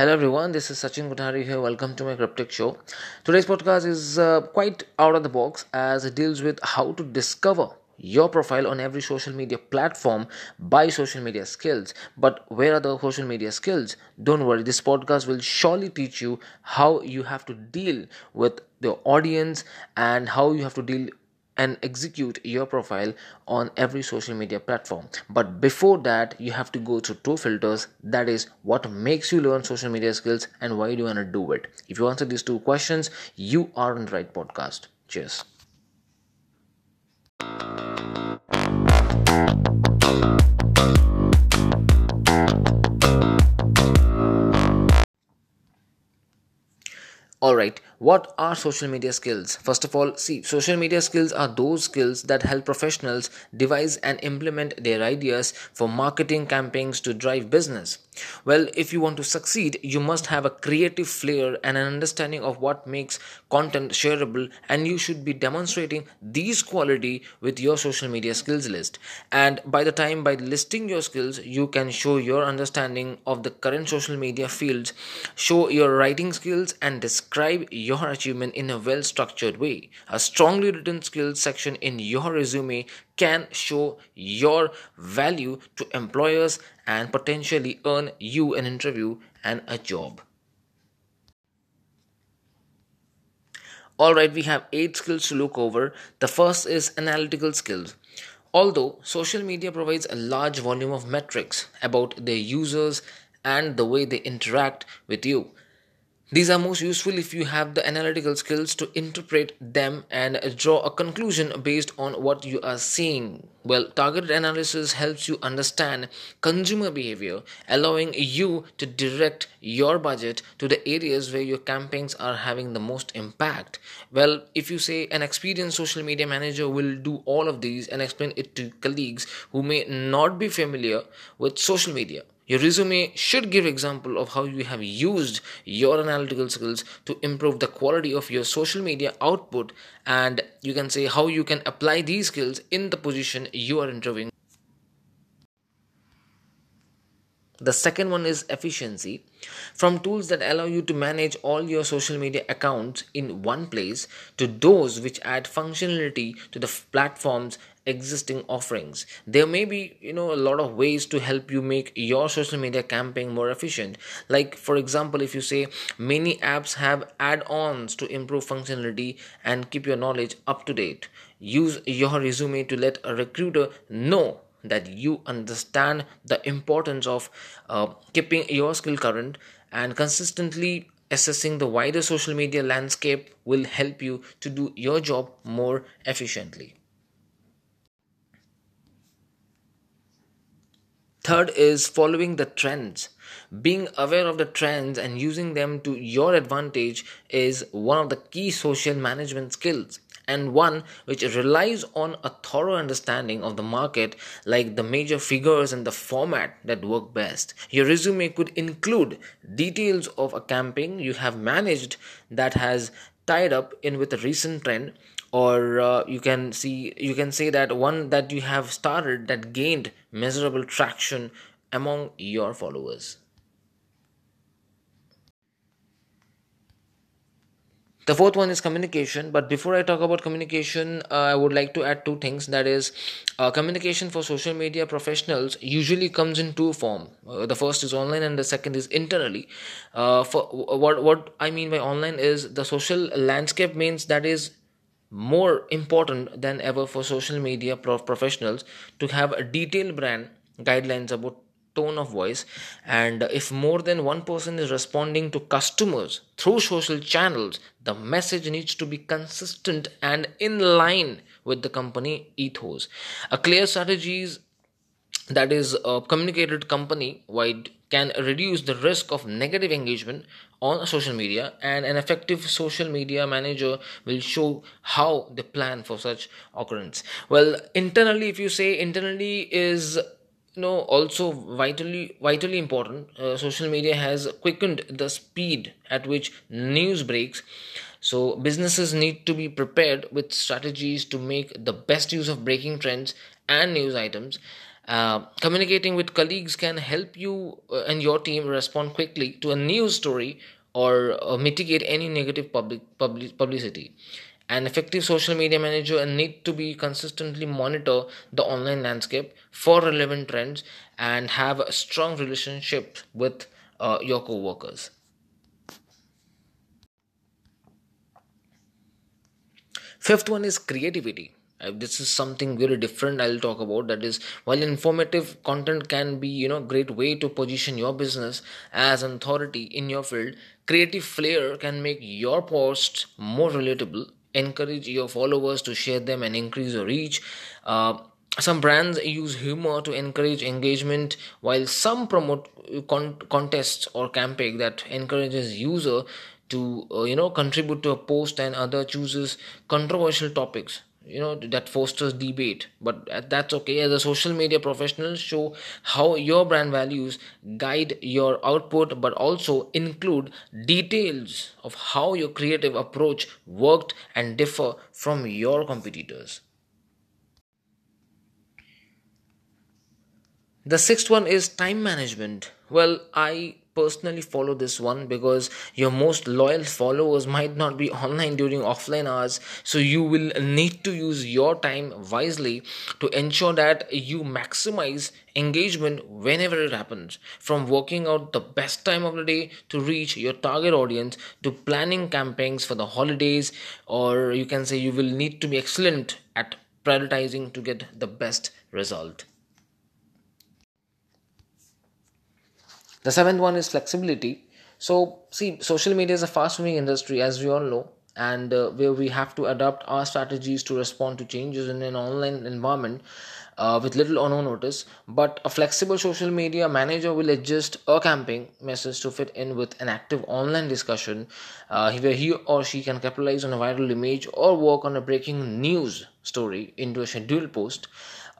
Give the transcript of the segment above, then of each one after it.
Hello everyone, this is Sachin Kothari here. Welcome to my Cryptic Show. Today's podcast is uh, quite out of the box as it deals with how to discover your profile on every social media platform by social media skills. But where are the social media skills? Don't worry, this podcast will surely teach you how you have to deal with the audience and how you have to deal and execute your profile on every social media platform. But before that you have to go through two filters. That is what makes you learn social media skills and why do you want to do it? If you answer these two questions you are on the right podcast. Cheers. All right what are social media skills? First of all see social media skills are those skills that help professionals devise and implement their ideas for marketing campaigns to drive business. Well if you want to succeed you must have a creative flair and an understanding of what makes content shareable and you should be demonstrating these quality with your social media skills list. And by the time by listing your skills you can show your understanding of the current social media fields show your writing skills and describe describe your achievement in a well structured way. A strongly written skills section in your resume can show your value to employers and potentially earn you an interview and a job. Alright, we have eight skills to look over. The first is analytical skills. Although social media provides a large volume of metrics about their users and the way they interact with you, these are most useful if you have the analytical skills to interpret them and draw a conclusion based on what you are seeing. Well, targeted analysis helps you understand consumer behavior, allowing you to direct your budget to the areas where your campaigns are having the most impact. Well, if you say an experienced social media manager will do all of these and explain it to colleagues who may not be familiar with social media your resume should give example of how you have used your analytical skills to improve the quality of your social media output and you can say how you can apply these skills in the position you are interviewing. The second one is efficiency. From tools that allow you to manage all your social media accounts in one place to those which add functionality to the platform's existing offerings there may be you know a lot of ways to help you make your social media campaign more efficient like for example if you say many apps have add-ons to improve functionality and keep your knowledge up to date use your resume to let a recruiter know that you understand the importance of uh, keeping your skill current and consistently assessing the wider social media landscape will help you to do your job more efficiently Third is following the trends. Being aware of the trends and using them to your advantage is one of the key social management skills and one which relies on a thorough understanding of the market like the major figures and the format that work best. Your resume could include details of a campaign you have managed that has tied up in with a recent trend or uh, you can see you can say that one that you have started that gained measurable traction among your followers the fourth one is communication but before i talk about communication uh, i would like to add two things. That is uh, communication for social media professionals usually comes in two form. Uh, the first is online and the second is internally. Uh, for what what i mean by online is the social landscape means that is more important than ever for social media professionals to have a detailed brand guidelines about tone of voice. And if more than one person is responding to customers through social channels the message needs to be consistent and in line with the company ethos. A clear strategies that is a communicated company wide can reduce the risk of negative engagement on social media and an effective social media manager will show how they plan for such occurrence. Well internally if you say internally is you know also vitally vitally important uh, social media has quickened the speed at which news breaks so businesses need to be prepared with strategies to make the best use of breaking trends and news items Uh, communicating with colleagues can help you uh, and your team respond quickly to a news story or uh, mitigate any negative public, public publicity. An effective social media manager need to be consistently monitor the online landscape for relevant trends and have a strong relationship with uh, your co-workers. Fifth one is creativity. Uh, this is something very different I'll talk about. That is, while informative content can be, you know, great way to position your business as an authority in your field, creative flair can make your posts more relatable, encourage your followers to share them, and increase your reach. Uh, some brands use humor to encourage engagement while some promote con- contests or campaign that encourages user to uh, you know contribute to a post and other chooses controversial topics you know that fosters debate. But that's okay. As a social media professional show how your brand values guide your output but also include details of how your creative approach worked and differ from your competitors. The sixth one is time management. Well, I personally follow this one because your most loyal followers might not be online during offline hours. So you will need to use your time wisely to ensure that you maximize engagement whenever it happens. From working out the best time of the day to reach your target audience to planning campaigns for the holidays or you can say you will need to be excellent at prioritizing to get the best result The seventh one is flexibility. So, see, social media is a fast moving industry, as we all know, and uh, where we have to adapt our strategies to respond to changes in an online environment uh, with little or no notice. But a flexible social media manager will adjust a campaign message to fit in with an active online discussion uh, where he or she can capitalize on a viral image or work on a breaking news story into a scheduled post.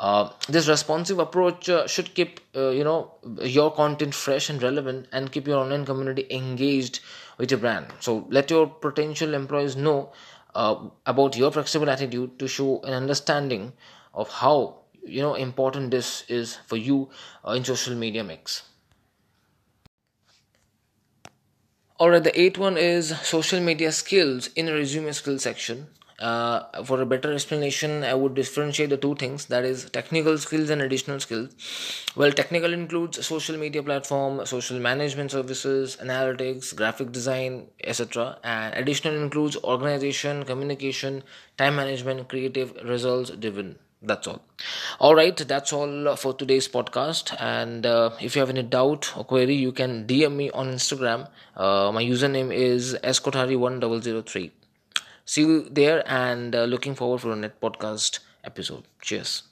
Uh, this responsive approach uh, should keep uh, you know your content fresh and relevant and keep your online community engaged with your brand. So let your potential employees know uh, about your flexible attitude to show an understanding of how you know important this is for you uh, in social media mix. All right the eighth one is social media skills in a resume skill section uh, for a better explanation i would differentiate the two things that is technical skills and additional skills. Well technical includes social media platform social management services analytics graphic design etc and additional includes organization communication time management creative results driven. That's all. All right that's all for today's podcast. And uh, if you have any doubt or query you can dm me on instagram. Uh, my username is escotari1003 see you there and uh, looking forward for a net podcast episode. Cheers